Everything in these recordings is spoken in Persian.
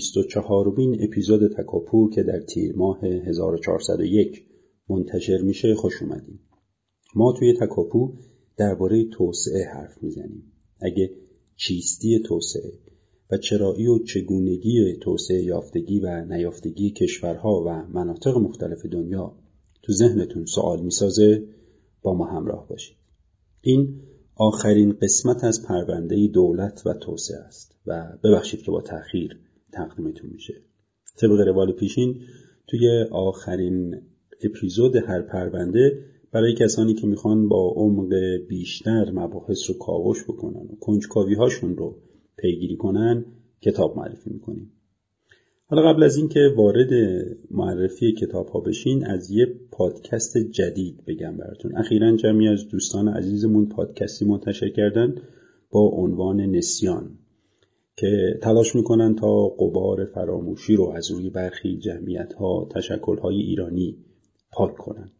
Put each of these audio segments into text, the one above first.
سلام به 24 بین اپیزود تکاپو که در تیر ماه 1401 منتشر میشه خوش اومدیم ما توی تکاپو درباره توسعه حرف می‌زنیم. اگه چیستی توسعه و چرایی و چگونگی توسعه یافتگی و نیافتگی کشورها و مناطق مختلف دنیا تو ذهنتون سوال می‌سازه با ما همراه باشید. این آخرین قسمت از پرونده دولت و توسعه است و ببخشید که با تأخیر تقدیمتون میشه. طبق روال پیشین توی آخرین اپیزود هر پرونده برای کسانی که می‌خوان با عمق بیشتر مباحث رو کاوش بکنن و کنجکاوی هاشون رو پیگیری کنن کتاب معرفی می‌کنیم. حالا قبل از اینکه وارد معرفی کتاب ها بشین از یه پادکست جدید بگم براتون. اخیرا جمعی از دوستان عزیزمون پادکستی منتشر کردن با عنوان نسیان. که تلاش می‌کنن تا قبار فراموشی رو از روی برخی جمعیت ها تشکل های ایرانی پاک کنن.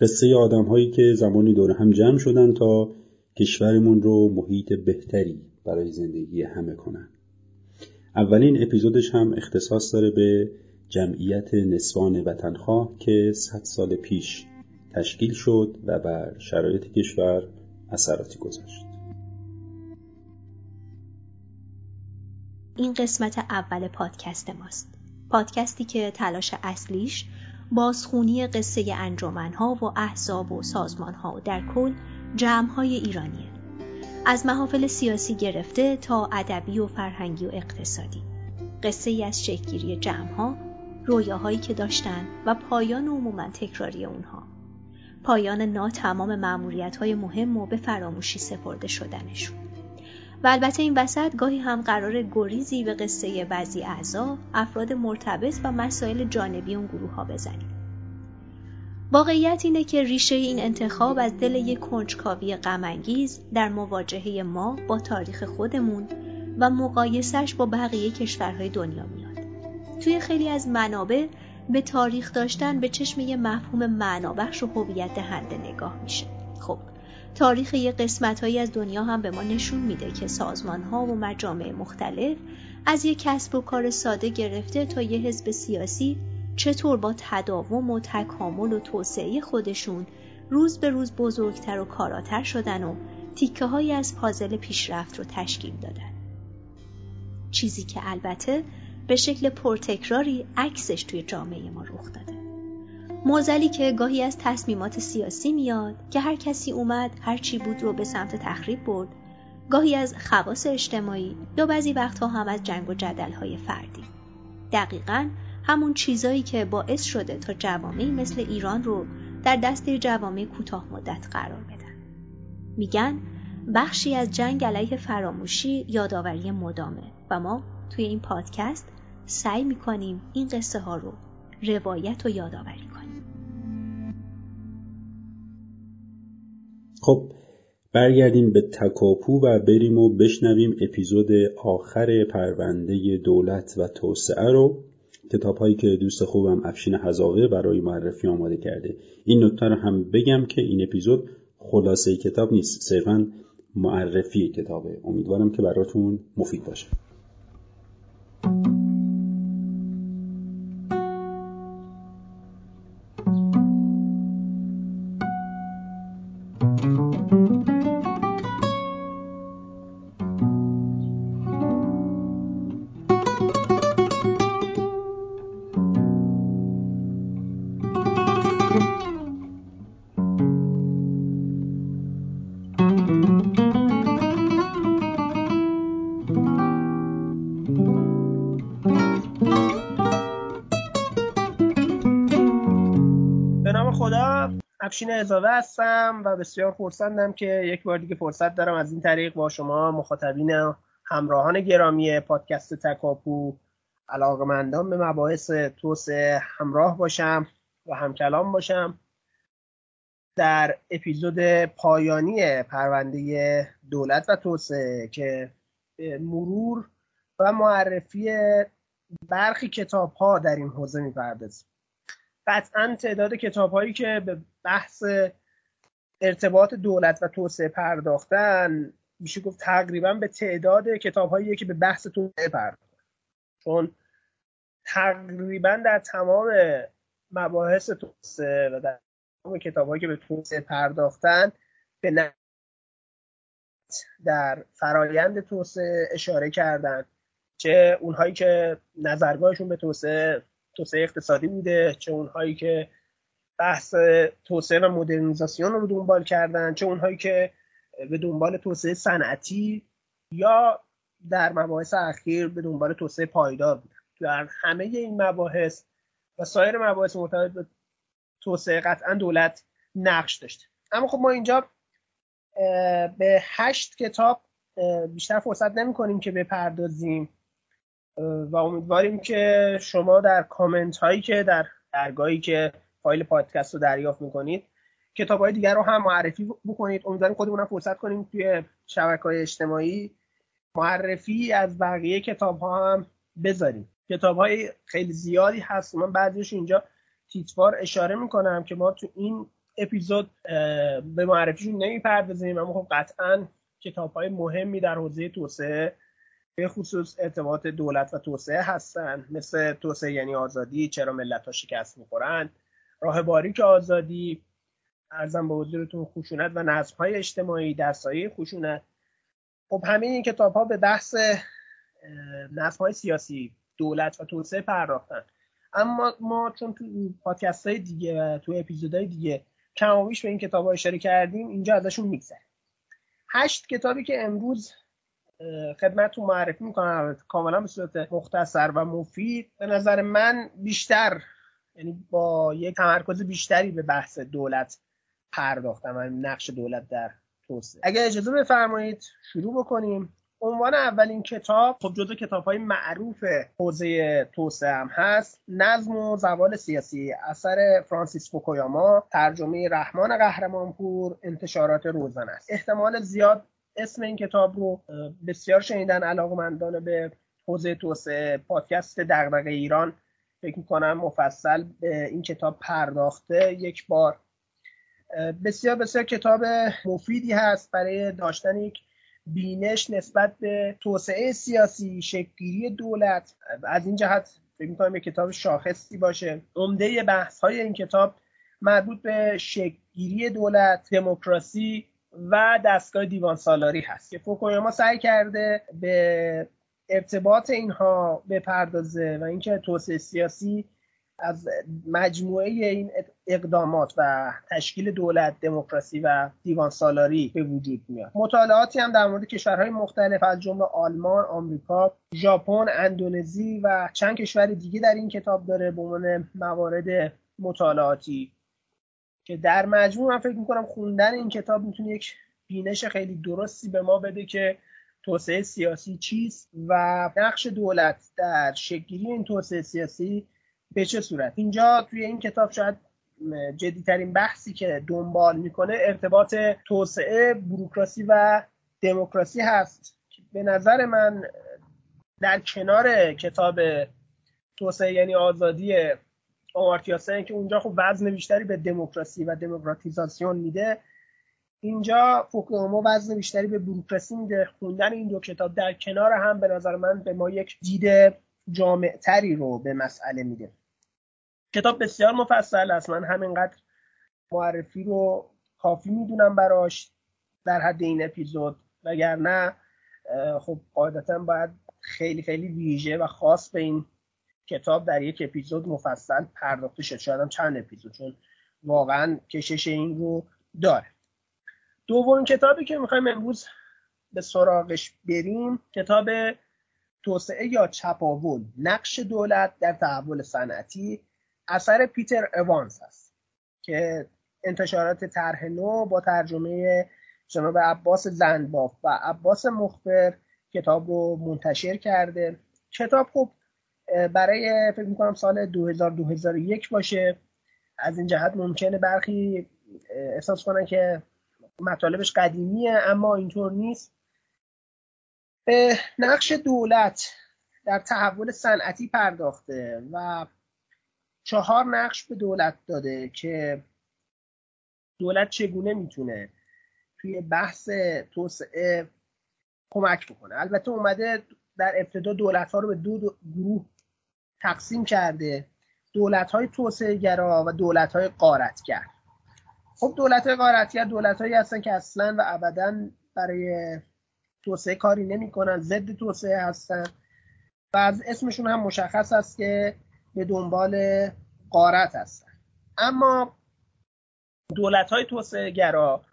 قصه آدم هایی که زمانی دور هم جمع شدن تا کشورمون رو محیط بهتری برای زندگی همه کنن. اولین اپیزودش هم اختصاص داره به جمعیت نسوان وطنخواه که صد سال پیش تشکیل شد و بر شرایط کشور اثراتی گذاشت. این قسمت اول پادکست ماست. پادکستی که تلاش اصلیش بازخونی قصه انجمنها و احزاب و سازمانها و در کل جمعهای ایرانیه. از محافل سیاسی گرفته تا ادبی و فرهنگی و اقتصادی. قصه ای از شکلگیری جمعها رویاهایی که داشتن و پایان عموما تکراری اونها. پایان ناتمام معمولیت های مهم و به فراموشی سپرده شدنشون. و البته این وسط گاهی هم قرار گریزی به قصه بعضی اعضا افراد مرتبط و مسائل جانبی اون گروه ها بزنیم واقعیت اینه که ریشه این انتخاب از دل یک کنجکاوی غمانگیز در مواجهه ما با تاریخ خودمون و مقایسش با بقیه کشورهای دنیا میاد. توی خیلی از منابع به تاریخ داشتن به چشم یه مفهوم معنابخش و هویت دهنده نگاه میشه. خب تاریخ یه قسمت از دنیا هم به ما نشون میده که سازمان ها و مجامع مختلف از یک کسب و کار ساده گرفته تا یه حزب سیاسی چطور با تداوم و تکامل و توسعه خودشون روز به روز بزرگتر و کاراتر شدن و تیکه های از پازل پیشرفت رو تشکیل دادن. چیزی که البته به شکل پرتکراری عکسش توی جامعه ما رخ داده. موزلی که گاهی از تصمیمات سیاسی میاد که هر کسی اومد هر چی بود رو به سمت تخریب برد گاهی از خواص اجتماعی یا بعضی وقتها هم از جنگ و جدل های فردی دقیقا همون چیزایی که باعث شده تا جوامعی مثل ایران رو در دست جوامع کوتاه مدت قرار بدن. میگن بخشی از جنگ علیه فراموشی یادآوری مدامه و ما توی این پادکست سعی می‌کنیم این قصه ها رو روایت و یادآوری کنیم. خب برگردیم به تکاپو و بریم و بشنویم اپیزود آخر پرونده دولت و توسعه رو. کتاب هایی که دوست خوبم افشین حزاقه برای معرفی آماده کرده. این نکته رو هم بگم که این اپیزود خلاصه کتاب نیست صرفا معرفی کتابه. امیدوارم که براتون مفید باشه. افشین اضافه هستم و بسیار خورسندم که یک بار دیگه فرصت دارم از این طریق با شما مخاطبین همراهان گرامی پادکست تکاپو علاقمندان به مباحث توسعه همراه باشم و همکلام باشم. در اپیزود پایانی پرونده دولت و توسعه که مرور و معرفی برخی کتاب ها در این حوزه می‌پردازیم. قطعا تعداد کتاب هایی که به بحث ارتباط دولت و توسعه پرداختن میشه گفت تقریبا به تعداد کتاب هایی که به بحث توسعه پرداخت چون تقریبا در تمام مباحث توسعه و در تمام کتاب که به توسعه پرداختن به در فرایند توسعه اشاره کردن. چه اونهایی که نظرگاهشون به توسعه توسعه اقتصادی بوده چه اونهایی که بحث توسعه و مدرنیزاسیون رو دنبال کردن چه اونهایی که به دنبال توسعه صنعتی یا در مباحث اخیر به دنبال توسعه پایدار بودن. در همه این مباحث و سایر مباحث مرتبط به توسعه قطعا دولت نقش داشته. اما خب ما اینجا به هشت کتاب بیشتر فرصت نمی کنیم که بپردازیم. و امیدواریم که شما در کامنت هایی که در درگاهی که فایل پادکست رو دریافت می‌کنید کتاب های دیگر رو هم معرفی بکنید. امیدواریم خودمون هم فرصت کنیم توی شبکه های اجتماعی معرفی از بقیه کتاب ها هم بذاریم. کتاب های خیلی زیادی هست. من بعضیش اینجا تیتوار اشاره می‌کنم که ما تو این اپیزود به معرفیشون نمی‌پردازیم اما خب قطعا کتاب های مهمی در حوزه توسعه به خصوص ارتباط دولت و توسعه هستن. مثل توسعه یعنی آزادی چرا ملت ها شکست می‌خورند. راه باریک آزادی ارزم به حضورتون خشونت و نظم های اجتماعی در سایه خشونت. خب همه این کتاب ها به بحث نظم های سیاسی دولت و توسعه پرداختن. اما ما چون تو پادکست های دیگه و تو اپیزودهای دیگه کم به این کتاب اشاره کردیم اینجا ازشون میگذریم. هشت کتابی که امروز خدمتتون معرفی می‌کنم. کاملا به صورت مختصر و مفید. به نظر من بیشتر یعنی با یک تمرکز بیشتری به بحث دولت پرداختم یعنی نقش دولت در توسعه. اگر اجازه بفرمایید شروع بکنیم. عنوان اولین کتاب خب جزو کتاب های معروف حوزه توسعه هم هست. نظم و زوال سیاسی. اثر فرانسیس فوکویاما ترجمه رحمان قهرمانپور. انتشارات روزن است. احتمال زیاد اسم این کتاب رو بسیار شنیدن علاقمندان به حوزه توسعه پادکست دغدغه ایران فکر می‌کنم مفصل به این کتاب پرداخته یک بار. بسیار بسیار کتاب مفیدی هست برای داشتن یک بینش نسبت به توسعه سیاسی شکلگیری دولت. از این جهت فکر می‌کنم یک کتاب شاخصی باشه. عمده بحث های این کتاب مربوط به شکلگیری دولت دموکراسی و دستگاه دیوان سالاری هست که فوکویاما سعی کرده به ارتباط اینها بپردازه و اینکه توسعه سیاسی از مجموعه این اقدامات و تشکیل دولت دموکراسی و دیوان سالاری به وجود میاد. مطالعاتی هم در مورد کشورهای مختلف از جمله آلمان آمریکا ژاپن اندونزی و چند کشور دیگه در این کتاب داره به عنوان موارد مطالعاتی که در مجموع من فکر می‌کنم خوندن این کتاب می‌تونه یک بینش خیلی درستی به ما بده که توسعه سیاسی چیست و نقش دولت در شکلی این توسعه سیاسی به چه صورت. اینجا توی این کتاب شاید جدیترین بحثی که دنبال می‌کنه ارتباط توسعه بروکراسی و دموکراسی هست. به نظر من در کنار کتاب توسعه یعنی آزادی آمارتیا که اونجا خب وزن بیشتری به دموکراسی و دموکراتیزاسیون میده. اینجا فوکویاما وزن بیشتری به بروکراسی میده. خوندن این دو کتاب در کنار هم به نظر من به ما یک دید جامعتری رو به مسئله میده. کتاب بسیار مفصل است. من همینقدر معرفی رو کافی می‌دونم براش در حد این اپیزود. وگرنه خب قاعدتا باید خیلی خیلی ویژه و خاص به این کتاب در یک اپیزود مفصل پرداخته شد. شاید چند اپیزود چون واقعا کشش این رو داره. دومین کتابی که می‌خوایم امروز به سراغش بریم کتاب توسعه یا چپاول نقش دولت در تحول صنعتی اثر پیتر اوانس است که انتشارات طرح نو با ترجمه جناب عباس زنباف و عباس مخبر کتاب رو منتشر کرده. کتاب خب برای فکر می‌کنم سال 2000 2001 باشه. از این جهت ممکنه برخی احساس کنن که مطالبش قدیمیه اما اینطور نیست. نقش دولت در تحول صنعتی پرداخته و چهار نقش به دولت داده که دولت چگونه می‌تونه توی بحث توسعه کمک بکنه؟ البته اومده در ابتدا دولت ها رو به دو, گروه تقسیم کرده دولت های توسعه گرا و دولت های قارتگر خب دولت های قارتگر دولت هایی هستن که اصلا و ابدا برای توسعه کاری نمی‌کنن ضد توسعه هستن. و از اسمشون هم مشخص است که به دنبال قارت هستن. اما دولت های توسعه گرا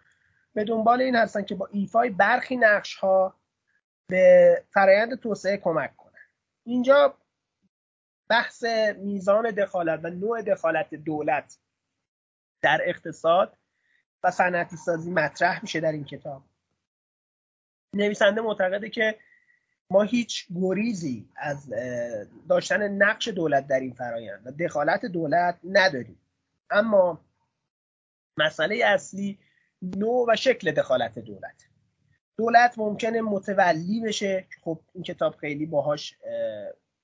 به دنبال این هستن که با ایفای برخی نقش ها به فرایند توسعه کمک کنن. اینجا بحث میزان دخالت و نوع دخالت دولت در اقتصاد و صنعتی سازی مطرح میشه در این کتاب. نویسنده معتقده که ما هیچ گریزی از داشتن نقش دولت در این فرایند و دخالت دولت نداریم. اما مسئله اصلی نوع و شکل دخالت دولت. دولت ممکنه متولی بشه. خب این کتاب خیلی باهاش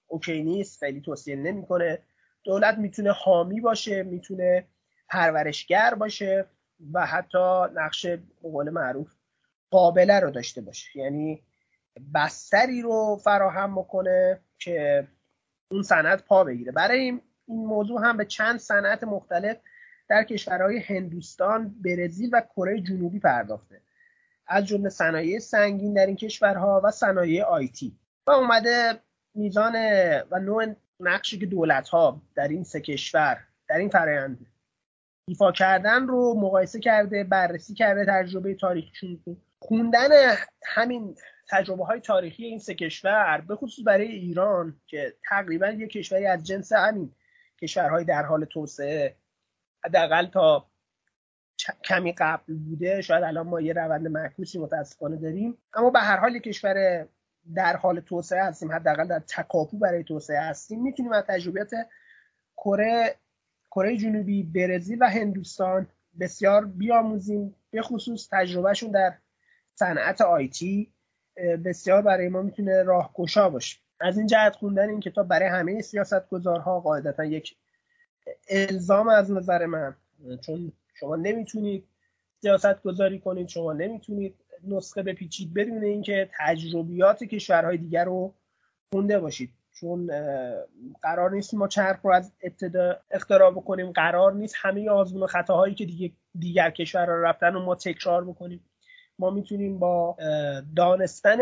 اوکی نیست خیلی توصیه نمی‌کنه. دولت می‌تونه حامی باشه می‌تونه پرورشگر باشه و حتی نقش به قول معروف قابله رو داشته باشه. یعنی بستری رو فراهم بکنه که اون صنعت پا بگیره. برای این موضوع هم به چند صنعت مختلف در کشورهای هندوستان، برزیل و کره جنوبی پرداخته. از جمله صنایع سنگین در این کشورها و صنایع آیتی و اومده میزان و نوع نقشی که دولت ها در این سه کشور در این فرایند ایفا کردن رو مقایسه کرده بررسی کرده تجربه تاریخیشون خوندن همین تجربه های تاریخی این سه کشور به خصوص برای ایران که تقریبا یک کشوری از جنس همین کشورهای در حال توسعه حداقل تا کمی قبل بوده شاید الان ما یه روند معکوسی متاسفانه داریم. اما به هر حال یک کشور در حال توسعه هستیم حداقل در تکاپو برای توسعه هستیم. می‌تونیم از تجربیات کره کره جنوبی برزیل و هندوستان بسیار بیاموزیم به خصوص تجربهشون در صنعت آیتی بسیار برای ما می‌تونه راهگشا باشه. از این جهت خوندن این کتاب برای همه سیاست گذارها قاعدتا یک الزام از نظر من. چون شما نمی‌تونید سیاست گذاری کنید شما نمی‌تونید نسخه بپیچید بدون اینکه تجربیات کشورهای دیگر رو خونده باشید. چون قرار نیست ما چرخ رو از ابتدا اختراع بکنیم. قرار نیست همه آزمون و خطاهایی که دیگه دیگر کشورها رفتن رو ما تکرار بکنیم. ما می‌تونیم با دانستن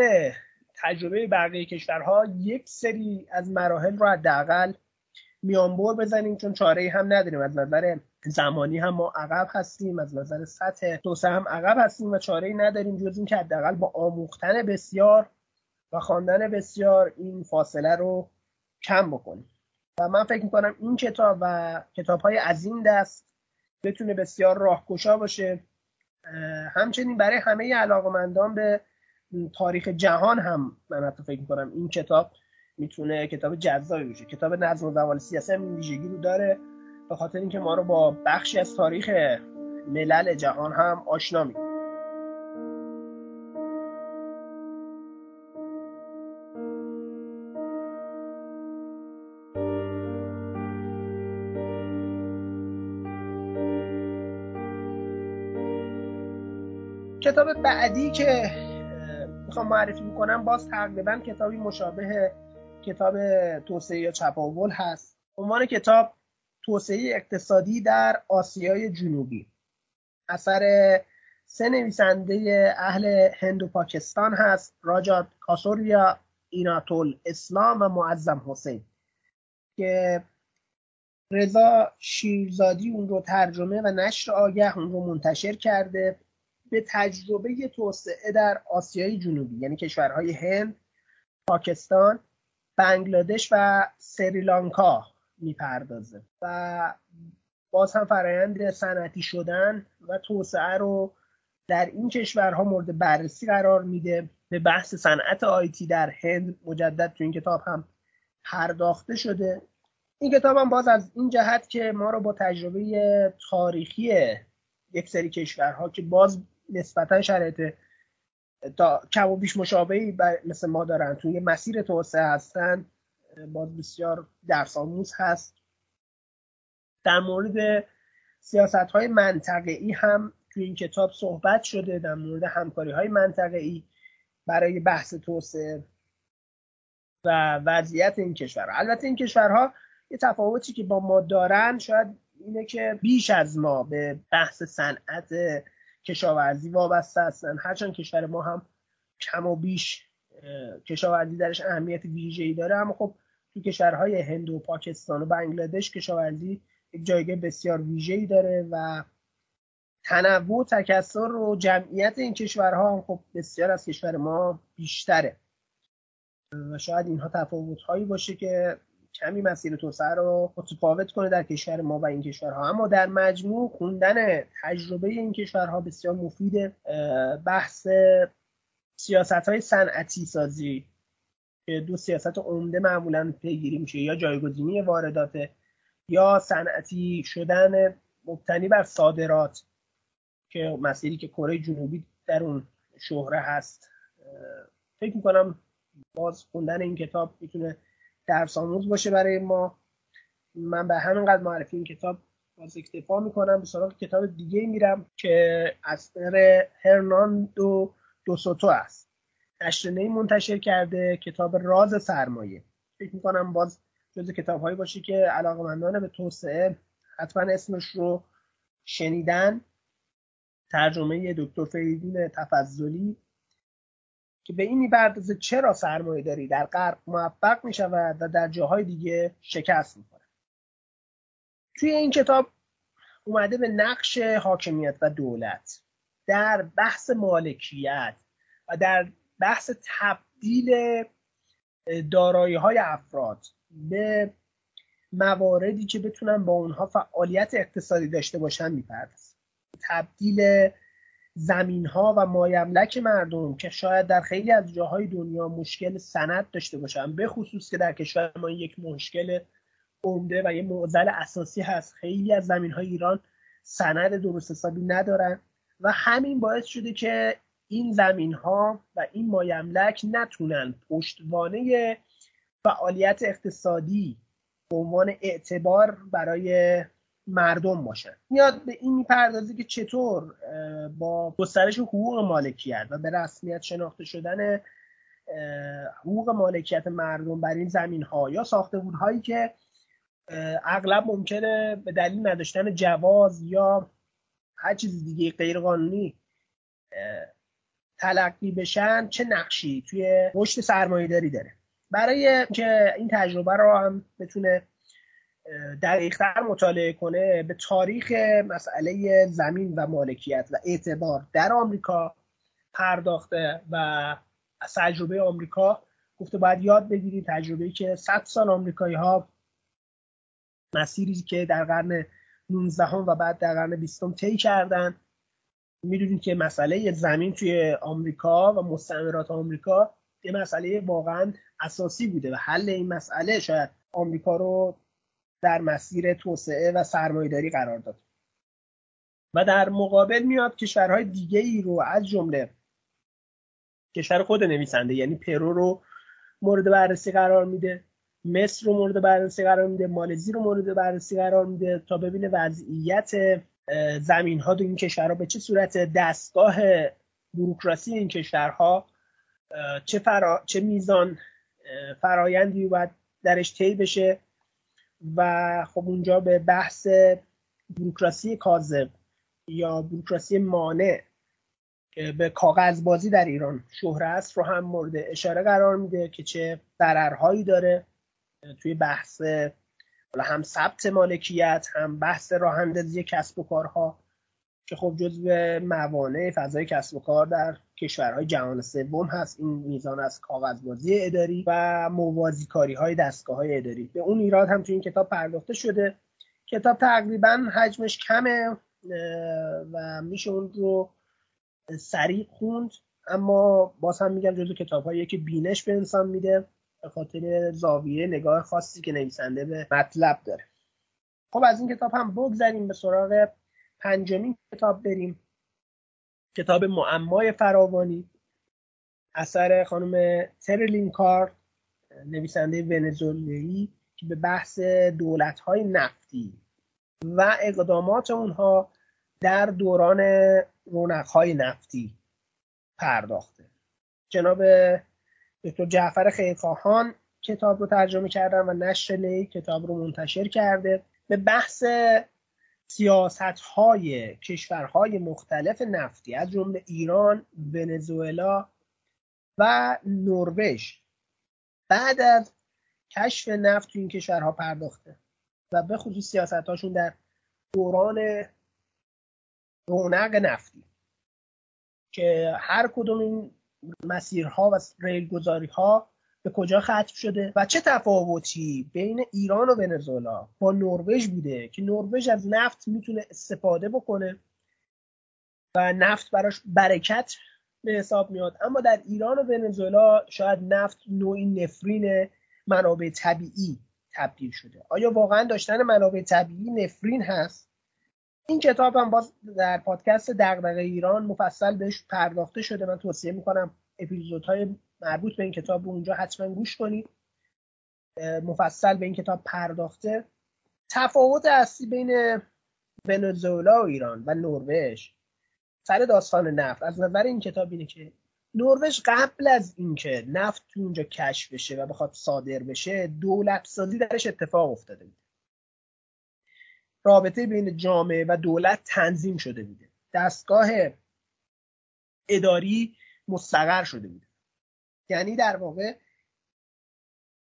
تجربه بقیه کشورها یک سری از مراحل رو حداقل میانبر بزنیم چون چاره هم نداریم. از نظر زمانی هم ما عقب هستیم از نظر سطح توسعه هم عقب هستیم و چاره ای نداریم جز اینکه حداقل با آموختن بسیار و خواندن بسیار این فاصله رو کم بکنیم. و من فکر می‌کنم این کتاب و کتاب های از این دست بتونه بسیار راهگشا باشه. همچنین برای همه علاقمندان به تاریخ جهان هم من حتی فکر می‌کنم این کتاب می‌تونه کتاب جذابی باشه. کتاب نظم و زوال سیاسی هم این ویژگی رو داره. به خاطر اینکه ما رو با بخشی از تاریخ ملل جهان هم آشنا می‌کنه کتاب بعدی که می‌خوام معرفی می‌کنم باز تقریبا کتابی مشابه کتاب توسعه یا چپاول هست. عنوان کتاب توسعه اقتصادی در آسیای جنوبی. اثر سه نویسنده اهل هند و پاکستان هست راجات کاسوریا ایناتول اسلام و معظم حسین که رضا شیرزادی اون رو ترجمه و نشر آگه اون رو منتشر کرده به تجربه توسعه در آسیای جنوبی یعنی کشورهای هند، پاکستان، بنگلادش و سریلانکا. می‌پردازه. و باز هم فرایند صنعتی شدن و توسعه رو در این کشورها مورد بررسی قرار میده. به بحث صنعت آیتی در هند مجدد تو این کتاب هم پرداخته شده. این کتاب هم باز از این جهت که ما رو با تجربه تاریخی یک سری کشورها که باز نسبتا شرایط کم و بیش مشابهی مثل ما دارن توی مسیر توسعه هستن باز بسیار درس آموز هست. در مورد سیاست های منطقه ای هم توی این کتاب صحبت شده در مورد همکاری های منطقه ای برای بحث توسعه و وضعیت این کشورها البته این کشورها یه تفاوتی که با ما دارن شاید اینه که بیش از ما به بحث صنعت کشاورزی وابسته هستن. هرچند کشور ما هم کم و بیش کشاورزی درش اهمیت ویژه‌ای داره اما خب تو کشورهای هند و پاکستان و بنگلادش کشاورزی یک جایگاه بسیار ویژه‌ای داره و تنوع و تکثر و جمعیت این کشورها هم خب بسیار از کشور ما بیشتره. و شاید اینها تفاوت هایی باشه که کمی مسیر توسعه رو متفاوت کنه در کشور ما و این کشورها. اما در مجموع خوندن تجربه این کشورها بسیار مفیده. بحث سیاست های صنعتی سازی. که دو سیاست عمده معمولا پیگیری میشه یا جایگزینی واردات یا صنعتی شدن مبتنی بر صادرات که مسیری که کره جنوبی در اون شهره هست. فکر می‌کنم باز خوندن این کتاب می‌تونه درس آموز باشه برای ما. من به همین قدر معرفی این کتاب باز اکتفا می‌کنم. به سراغ کتاب دیگه میرم که اثر هرناندو دوسوتو است. نشر منتشر کرده کتاب راز سرمایه. فکر می‌کنم باز جز کتاب هایی باشه که علاقمندان به توسعه حتما اسمش رو شنیدن. ترجمه دکتر فریدین تفضلی که به این می‌پردازه چرا سرمایه داری در غرب موفق می شود و در جاهای دیگه شکست می‌کنه توی این کتاب اومده به نقش حاکمیت و دولت در بحث مالکیت و در بحث تبدیل دارایی های افراد به مواردی که بتونن با اونها فعالیت اقتصادی داشته باشن می‌پردازه تبدیل زمین ها و مایملک مردم که شاید در خیلی از جاهای دنیا مشکل سند داشته باشن به خصوص که در کشور ما یک مشکل عمده و یه معضل اساسی هست. خیلی از زمین های ایران سند درست حسابی ندارن و همین باعث شده که این زمین ها و این مایملک نتونن پشتوانه فعالیت اقتصادی به عنوان اعتبار برای مردم باشن. میاد به این می‌پردازه که چطور با گسترش حقوق مالکیت و به رسمیت شناخته شدن حقوق مالکیت مردم بر این زمین ها یا ساختمون هایی که اغلب ممکنه به دلیل نداشتن جواز یا هر چیز دیگه غیر قانونی تلقی بشن چه نقشی توی رشد سرمایه داری داره. برای که این تجربه رو هم بتونه دقیقتر مطالعه کنه به تاریخ مسئله زمین و مالکیت و اعتبار در آمریکا پرداخته و از تجربه آمریکا گفته باید یاد بگیرید تجربه که 100 سال آمریکایی ها مسیری که در قرن 19 و بعد در قرن 20 طی کردن می‌دونید که مسئله زمین توی آمریکا و مستعمرات آمریکا یه مسئله واقعا اساسی بوده و حل این مسئله شاید آمریکا رو در مسیر توسعه و سرمایهداری قرار داد. و در مقابل میاد کشورهای دیگه ای رو از جمله کشور خود نویسنده یعنی پرو رو مورد بررسی قرار میده مصر رو مورد بررسی قرار میده مالزی رو مورد بررسی قرار میده تا ببینه وضعیت زمین ها این کشورها به چه صورت دستگاه بروکراسی این کشورها چه, فرا... چه میزان فرایندی باید درش طی بشه و خب اونجا به بحث بروکراسی کاذب یا بروکراسی مانع که به کاغذ بازی در ایران شهره است رو هم مورد اشاره قرار میده که چه ضررهایی داره توی بحث هم ثبت مالکیت هم بحث راه اندازی کسب و کارها که خب جزو موانع فضای کسب و کار در کشورهای جهان سوم هست. این میزان از کاغذبازی اداری و موازی کاری های دستگاه های اداری. به اون ایراد هم تو این کتاب پرداخته شده. کتاب تقریبا حجمش کمه و میشه اون رو سریع خوند. اما باز هم میگم جزو کتاب هایی که بینش به انسان میده. به خاطر زاویه نگاه خاصی که نویسنده به مطلب داره. خب از این کتاب هم بگذریم به سراغ پنجمین کتاب بریم. کتاب معمای فراوانی. اثر خانم ترلین کار نویسنده ونزوئلایی که به بحث دولت های نفتی و اقدامات اونها در دوران رونق های نفتی پرداخته. جناب دکتر جعفر خیرخواهان کتاب رو ترجمه کردن و نشر لی کتاب رو منتشر کرده. به بحث سیاست های کشورهای مختلف نفتی از جمله ایران، ونزوئلا و نروژ. بعد از کشف نفت تو این کشورها پرداخته و به خصوص سیاست هاشون در دوران رونق نفتی که هر کدوم این مسیرها و ریلگذاری ها به کجا ختم شده و چه تفاوتی بین ایران و ونزوئلا با نروژ بوده که نروژ از نفت می‌تونه استفاده بکنه و نفت براش برکت به حساب میاد. اما در ایران و ونزوئلا شاید نفت نوعی نفرین منابع طبیعی تبدیل شده. آیا واقعا داشتن منابع طبیعی نفرین هست؟ این کتاب هم باز در پادکست دغدغه ایران مفصل بهش پرداخته شده. من توصیه می‌کنم اپیزودهای مربوط به این کتاب رو اونجا حتما گوش کنید مفصل به این کتاب پرداخته. تفاوت اصلی بین ونزوئلا و ایران و نروژ سر داستان نفت. از نظر این کتاب اینه که نروژ قبل از اینکه نفت تو اونجا کشف بشه و بخواد صادر بشه دولت سازی درش اتفاق افتاده بود. رابطه بین جامعه و دولت تنظیم شده بوده. دستگاه اداری مستقر شده بوده. یعنی در واقع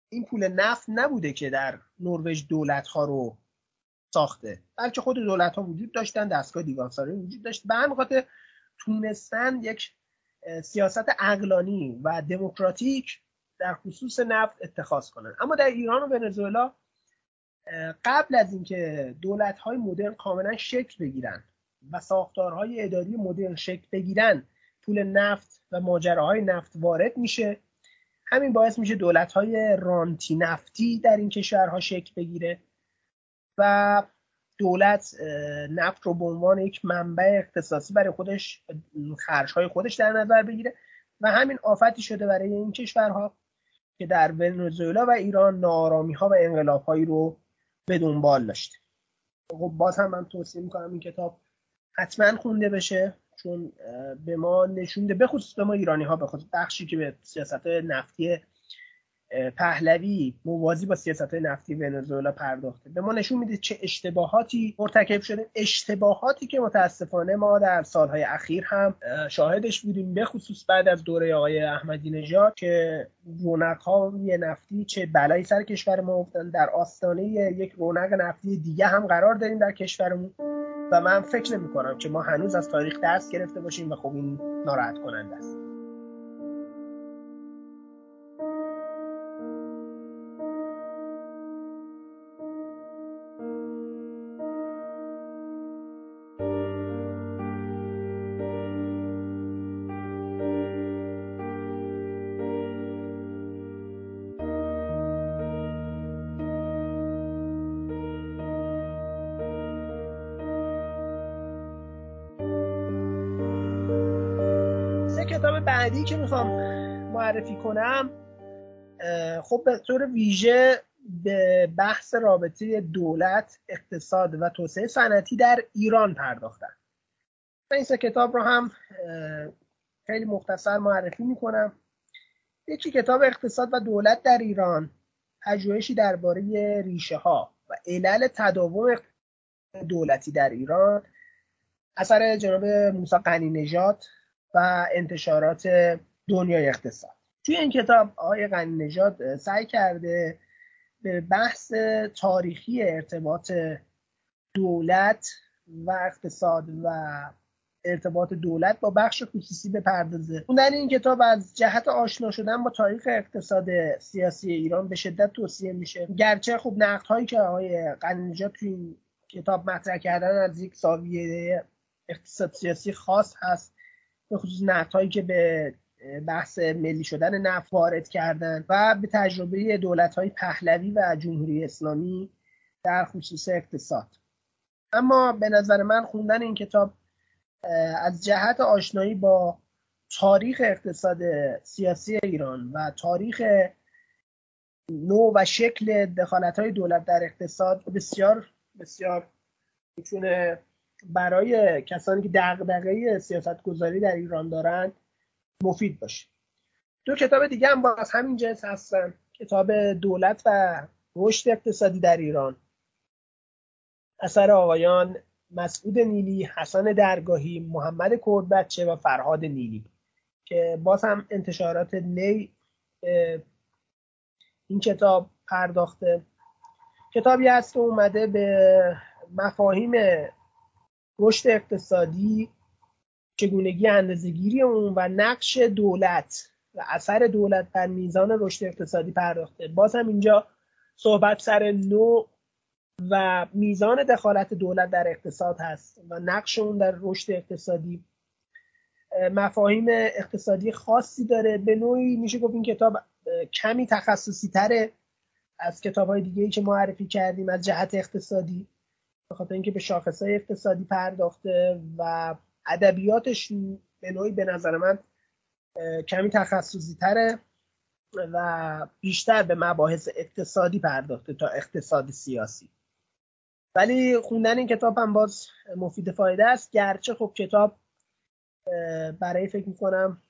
این پول نفت نبوده که در نروژ دولت ها رو ساخته. بلکه خود دولت ها وجود داشتن دستگاه دیوانسازی وجود داشت. به همین خاطر تونستن یک سیاست اقلانی و دموکراتیک در خصوص نفت اتخاذ کنن. اما در ایران و ونزوئلا قبل از اینکه دولت های مدرن کاملا شکل بگیرن و ساختارهای اداری مدرن شکل بگیرن پول نفت و ماجراهای نفت وارد میشه. همین باعث میشه دولت های رانتی نفتی در این کشورها شکل بگیره و دولت نفت رو به عنوان یک منبع اقتصادی برای خودش خرج های خودش در نظر بگیره و همین آفتی شده برای این کشورها که در ونزوئلا و ایران نارامی ها و انقلاب هایی رو به دنبال داشته. خب باز هم من توصیه می‌کنم این کتاب حتما خونده بشه چون به ما نشونده به خصوص به ما ایرانی ها به خصوص بخشی که به سیاست نفتی پهلوی موازی با سیاست نفتی ونزوئلا پرداخته. به ما نشون میده چه اشتباهاتی مرتکب شده. اشتباهاتی که متاسفانه ما در سالهای اخیر هم شاهدش بودیم به خصوص بعد از دوره آقای احمدی نژاد که رونق نفتی چه بلایی سر کشور ما افتادن. در آستانه یک رونق نفتی دیگه هم قرار داریم در کشورمون. و من فکر نمی کنم که ما هنوز از تاریخ درس گرفته باشیم و خب این ناراحت کننده است. بعدی که می‌خوام معرفی کنم خب به طور ویژه به بحث رابطه دولت اقتصاد و توسعه صنعتی در ایران پرداختن. این سه کتاب رو هم خیلی مختصر معرفی می‌کنم. یکی کتاب اقتصاد و دولت در ایران پژوهشی درباره ریشه ها و علل تداوم دولتی در ایران. اثر جناب موسی قنی نژاد و انتشارات دنیای اقتصاد. توی این کتاب آقای غنی نژاد سعی کرده به بحث تاریخی ارتباط دولت و اقتصاد و ارتباط دولت با بخش خصوصی بپردازه. خوندن این کتاب از جهت آشنا شدن با تاریخ اقتصاد سیاسی ایران به شدت توصیه میشه. گرچه خب نقد هایی که آقای نژاد توی این کتاب مطرح کردن از یک زاویه اقتصاد سیاسی خاص هست به خصوص هایی که به بحث ملی شدن نفت وارد کردن و به تجربه دولت های پهلوی و جمهوری اسلامی در خصوص اقتصاد. اما به نظر من خوندن این کتاب از جهت آشنایی با تاریخ اقتصاد سیاسی ایران و تاریخ نوع و شکل دخالت های دولت در اقتصاد بسیار بسیار می‌تونه برای کسانی که دغدغه سیاست گذاری در ایران دارند مفید باشه. دو کتاب دیگه هم باز همین جنس هستن. کتاب دولت و رشد اقتصادی در ایران. اثر آقایان مسعود نیلی، حسن درگاهی، محمد کردبچه و فرهاد نیلی. که باز هم انتشارات نی این کتاب پرداخته. کتابی هست که اومده به مفاهیم رشد اقتصادی چگونگی اندازهگیری اون و نقش دولت و اثر دولت بر میزان رشد اقتصادی پرداخته. باز هم اینجا صحبت سر نوع و میزان دخالت دولت در اقتصاد هست و نقش اون در رشد اقتصادی مفاهیم اقتصادی خاصی داره. به نوعی میشه گفت این کتاب کمی تخصصی تره از کتاب های دیگه ای که معرفی کردیم از جهت اقتصادی. به خاطر اینکه به شاخص های اقتصادی پرداخته و ادبیاتش به نوعی به نظر من کمی تخصصی تره و بیشتر به مباحث اقتصادی پرداخته تا اقتصاد سیاسی. ولی خوندن این کتاب هم باز مفید فایده است. گرچه خب کتاب برای فکر می‌کنم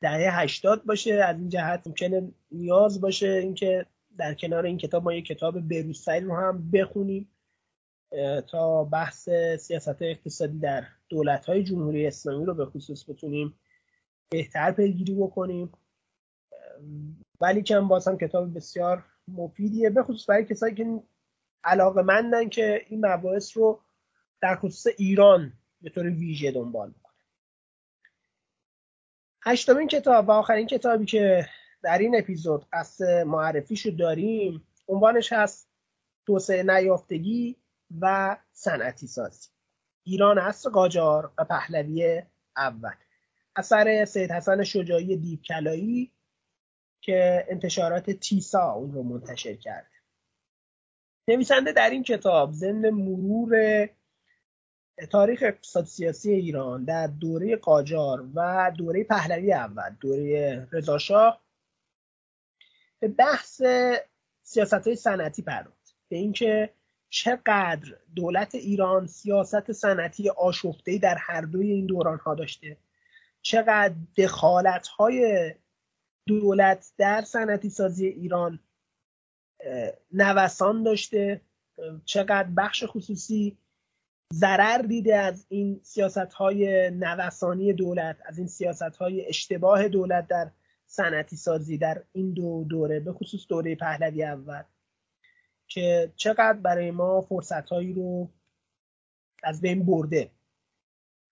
دهه هشتاد باشه از این جهت ممکنه نیاز باشه اینکه در کنار این کتاب ما یک کتاب بروستایل رو هم بخونیم. تا بحث سیاست اقتصادی در دولت های جمهوری اسلامی رو به خصوص بتونیم بهتر پیگیری بکنیم. ولی که باز هم کتاب بسیار مفیدیه به خصوص برای کسایی که علاقه مندن که این مباحث رو در خصوص ایران به طور ویژه دنبال می‌کنه هشتمین کتاب و آخرین کتابی که در این اپیزود قصد معرفیشو داریم عنوانش هست توسعه نیافتگی و صنعتی سازی. ایران عصر قاجار و پهلوی اول. اثر سید حسن شجاعی دیبکلایی که انتشارات تیسا اون رو منتشر کرده نویسنده در این کتاب ضمن مرور تاریخ اقتصاد سیاسی ایران در دوره قاجار و دوره پهلوی اول دوره رضاشاه به بحث سیاست های صنعتی پرداخت. به اینکه چقدر دولت ایران سیاست صنعتی آشفته در هر دوی این دوران ها داشته. چقدر دخالت های دولت در صنعتی سازی ایران نوسان داشته. چقدر بخش خصوصی ضرر دیده از این سیاست های نوسانی دولت از این سیاست های اشتباه دولت در صنعتی سازی در این دو دوره به خصوص دوره پهلوی اول. که چقدر برای ما فرصت هایی رو از بین برده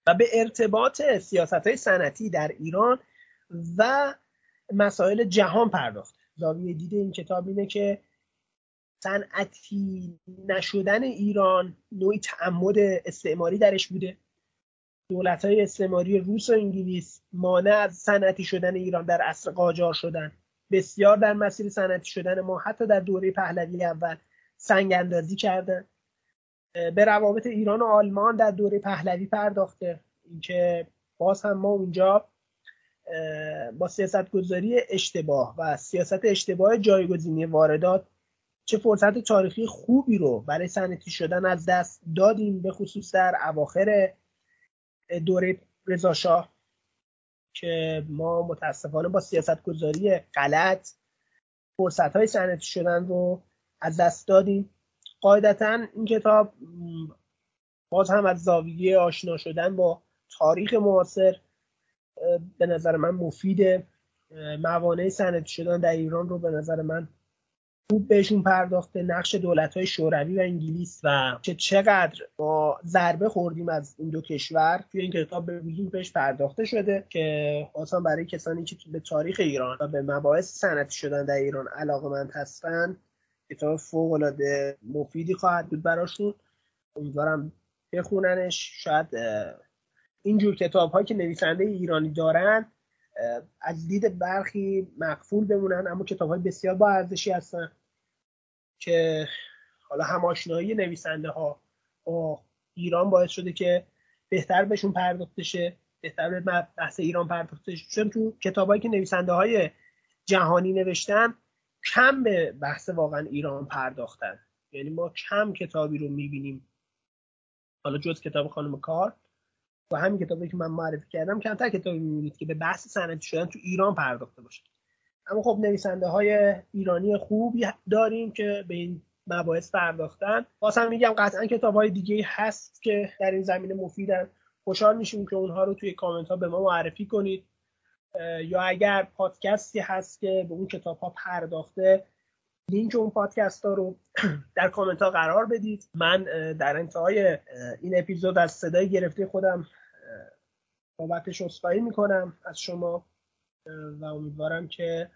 و به ارتباط سیاست های صنعتی در ایران و مسائل جهان پرداخت. زاویه دید این کتاب اینه که صنعتی نشدن ایران نوعی تعمد استعماری درش بوده. دولت های استعماری روس و انگلیس مانع از صنعتی شدن ایران در عصر قاجار شدن. بسیار در مسیر صنعتی شدن ما حتی در دوره پهلوی اول. سنگ اندازی کردن. به روابط ایران و آلمان در دوره پهلوی پرداخته. اینکه باز هم ما اونجا با سیاست گذاری اشتباه و سیاست اشتباه جایگزینی واردات چه فرصت تاریخی خوبی رو برای صنعتی شدن از دست دادیم به خصوص در اواخر دوره رضاشاه که ما متاسفانه با سیاست گذاری غلط فرصت های صنعتی شدن رو از دست دادیم قاعدتا این کتاب باز هم از زاویه آشنا شدن با تاریخ معاصر به نظر من مفیده موانع صنعتی شدن در ایران رو به نظر من خوب بهشون پرداخته. نقش دولت های شوروی و انگلیس و چه چقدر با ضربه خوردیم از این دو کشور توی این کتاب به وضوح بهش پرداخته شده که اصلا برای کسانی که به تاریخ ایران و به مباحث صنعتی شدن در ایران علاقه هستن کتاب فوق العاده مفیدی خواهد بود براشون. امیدوارم بخوننش. شاید اینجور کتاب هایی که نویسنده ایرانی دارن از دید برخی مقفول بمونن اما کتاب های بسیار با ارزشی هستن که حالا هم آشنایی نویسنده ها با ایران باعث شده که بهتر بهشون پرداخته شه بهتر به بحث ایران پرداخته شه چون تو کتابایی که نویسنده های جهانی نوشتن کم به بحث واقعا ایران پرداختن. یعنی ما کم کتابی رو می‌بینیم. حالا جز کتاب خانم کار و همین کتابی که من معرفی کردم کمتر کتابی می‌بینید که به بحث صنعتی شدن تو ایران پرداخته باشه. اما خب نویسنده های ایرانی خوبی داریم که به این مباحث پرداختن. بازم میگم قطعا کتاب های دیگه هست که در این زمینه مفیدن. خوشحال میشیم که اونها رو توی کامنت ها به ما معرفی کنید. یا اگر پادکستی هست که به اون کتاب ها پرداخته لینک اون پادکست ها رو در کامنت ها قرار بدید. من در انتهای این اپیزود از صدای گرفته خودم بابتش اصفایی می‌کنم از شما و امیدوارم که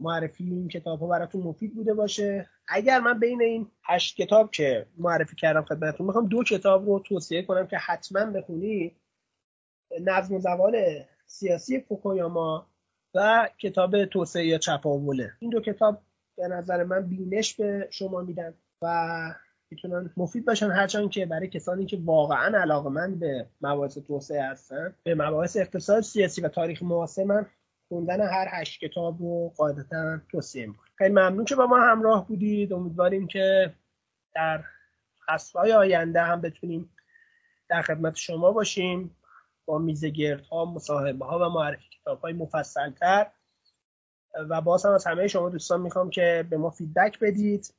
معرفی این کتاب ها براتون مفید بوده باشه. اگر من بین این هشت کتاب که معرفی کردم خدمتتون می‌خوام دو کتاب رو توصیه کنم که حتما بخونی. نظم زوال سیاسی فوکویاما و کتاب توسعه یا چپاوله این دو کتاب به نظر من بینش به شما میدن و می‌تونن مفید باشن هرچند که برای کسانی که واقعا علاقمند به مباحث توسعه هستن به مباحث اقتصاد سیاسی و تاریخ معاصر من خوندن هر هشت کتاب رو قاعدتا توصیه می‌کنم. خیلی ممنون که با ما همراه بودید. امیدواریم که در فصلهای آینده هم بتونیم در خدمت شما باشیم. با میزگرد ها مصاحبه ها و معرفی کتاب های مفصل تر و باز هم از همه شما دوستان می‌خوام که به ما فیدبک بدید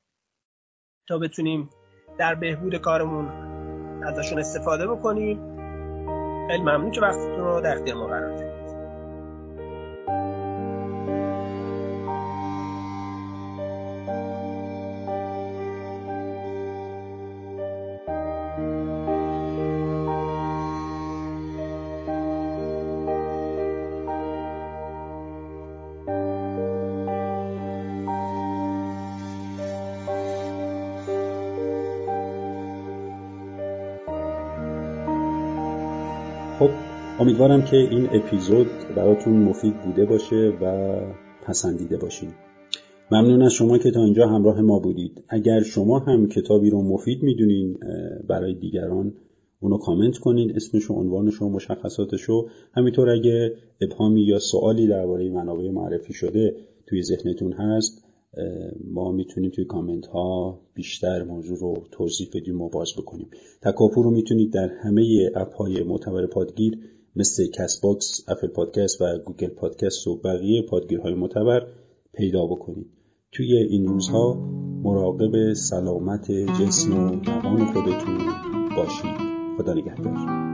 تا بتونیم در بهبود کارمون ازشون استفاده بکنیم. خیلی ممنون که وقتتون رو در اختیار ما قرار دادید. امیدوارم که این اپیزود براتون مفید بوده باشه و پسندیده باشین. ممنون از شما که تا اینجا همراه ما بودید. اگر شما هم کتابی رو مفید می‌دونین برای دیگران اونو کامنت کنین اسمش و عنوانش و مشخصاتش و همینطور اگه ابهامی یا سوالی درباره منابع معرفی شده توی ذهنتون هست ما می‌تونیم توی کامنت ها بیشتر موضوع رو توضیح بدیم و باز بکنیم. تکاپو رو می‌تونید در همه اپ های معتبر پادگیر مثل Castbox، Apple Podcast و Google Podcast و بقیه پادگیرهای معتبر پیدا بکنید. توی این روزها مراقب سلامت جسم و روان خودتون باشید. خدا نگهدار.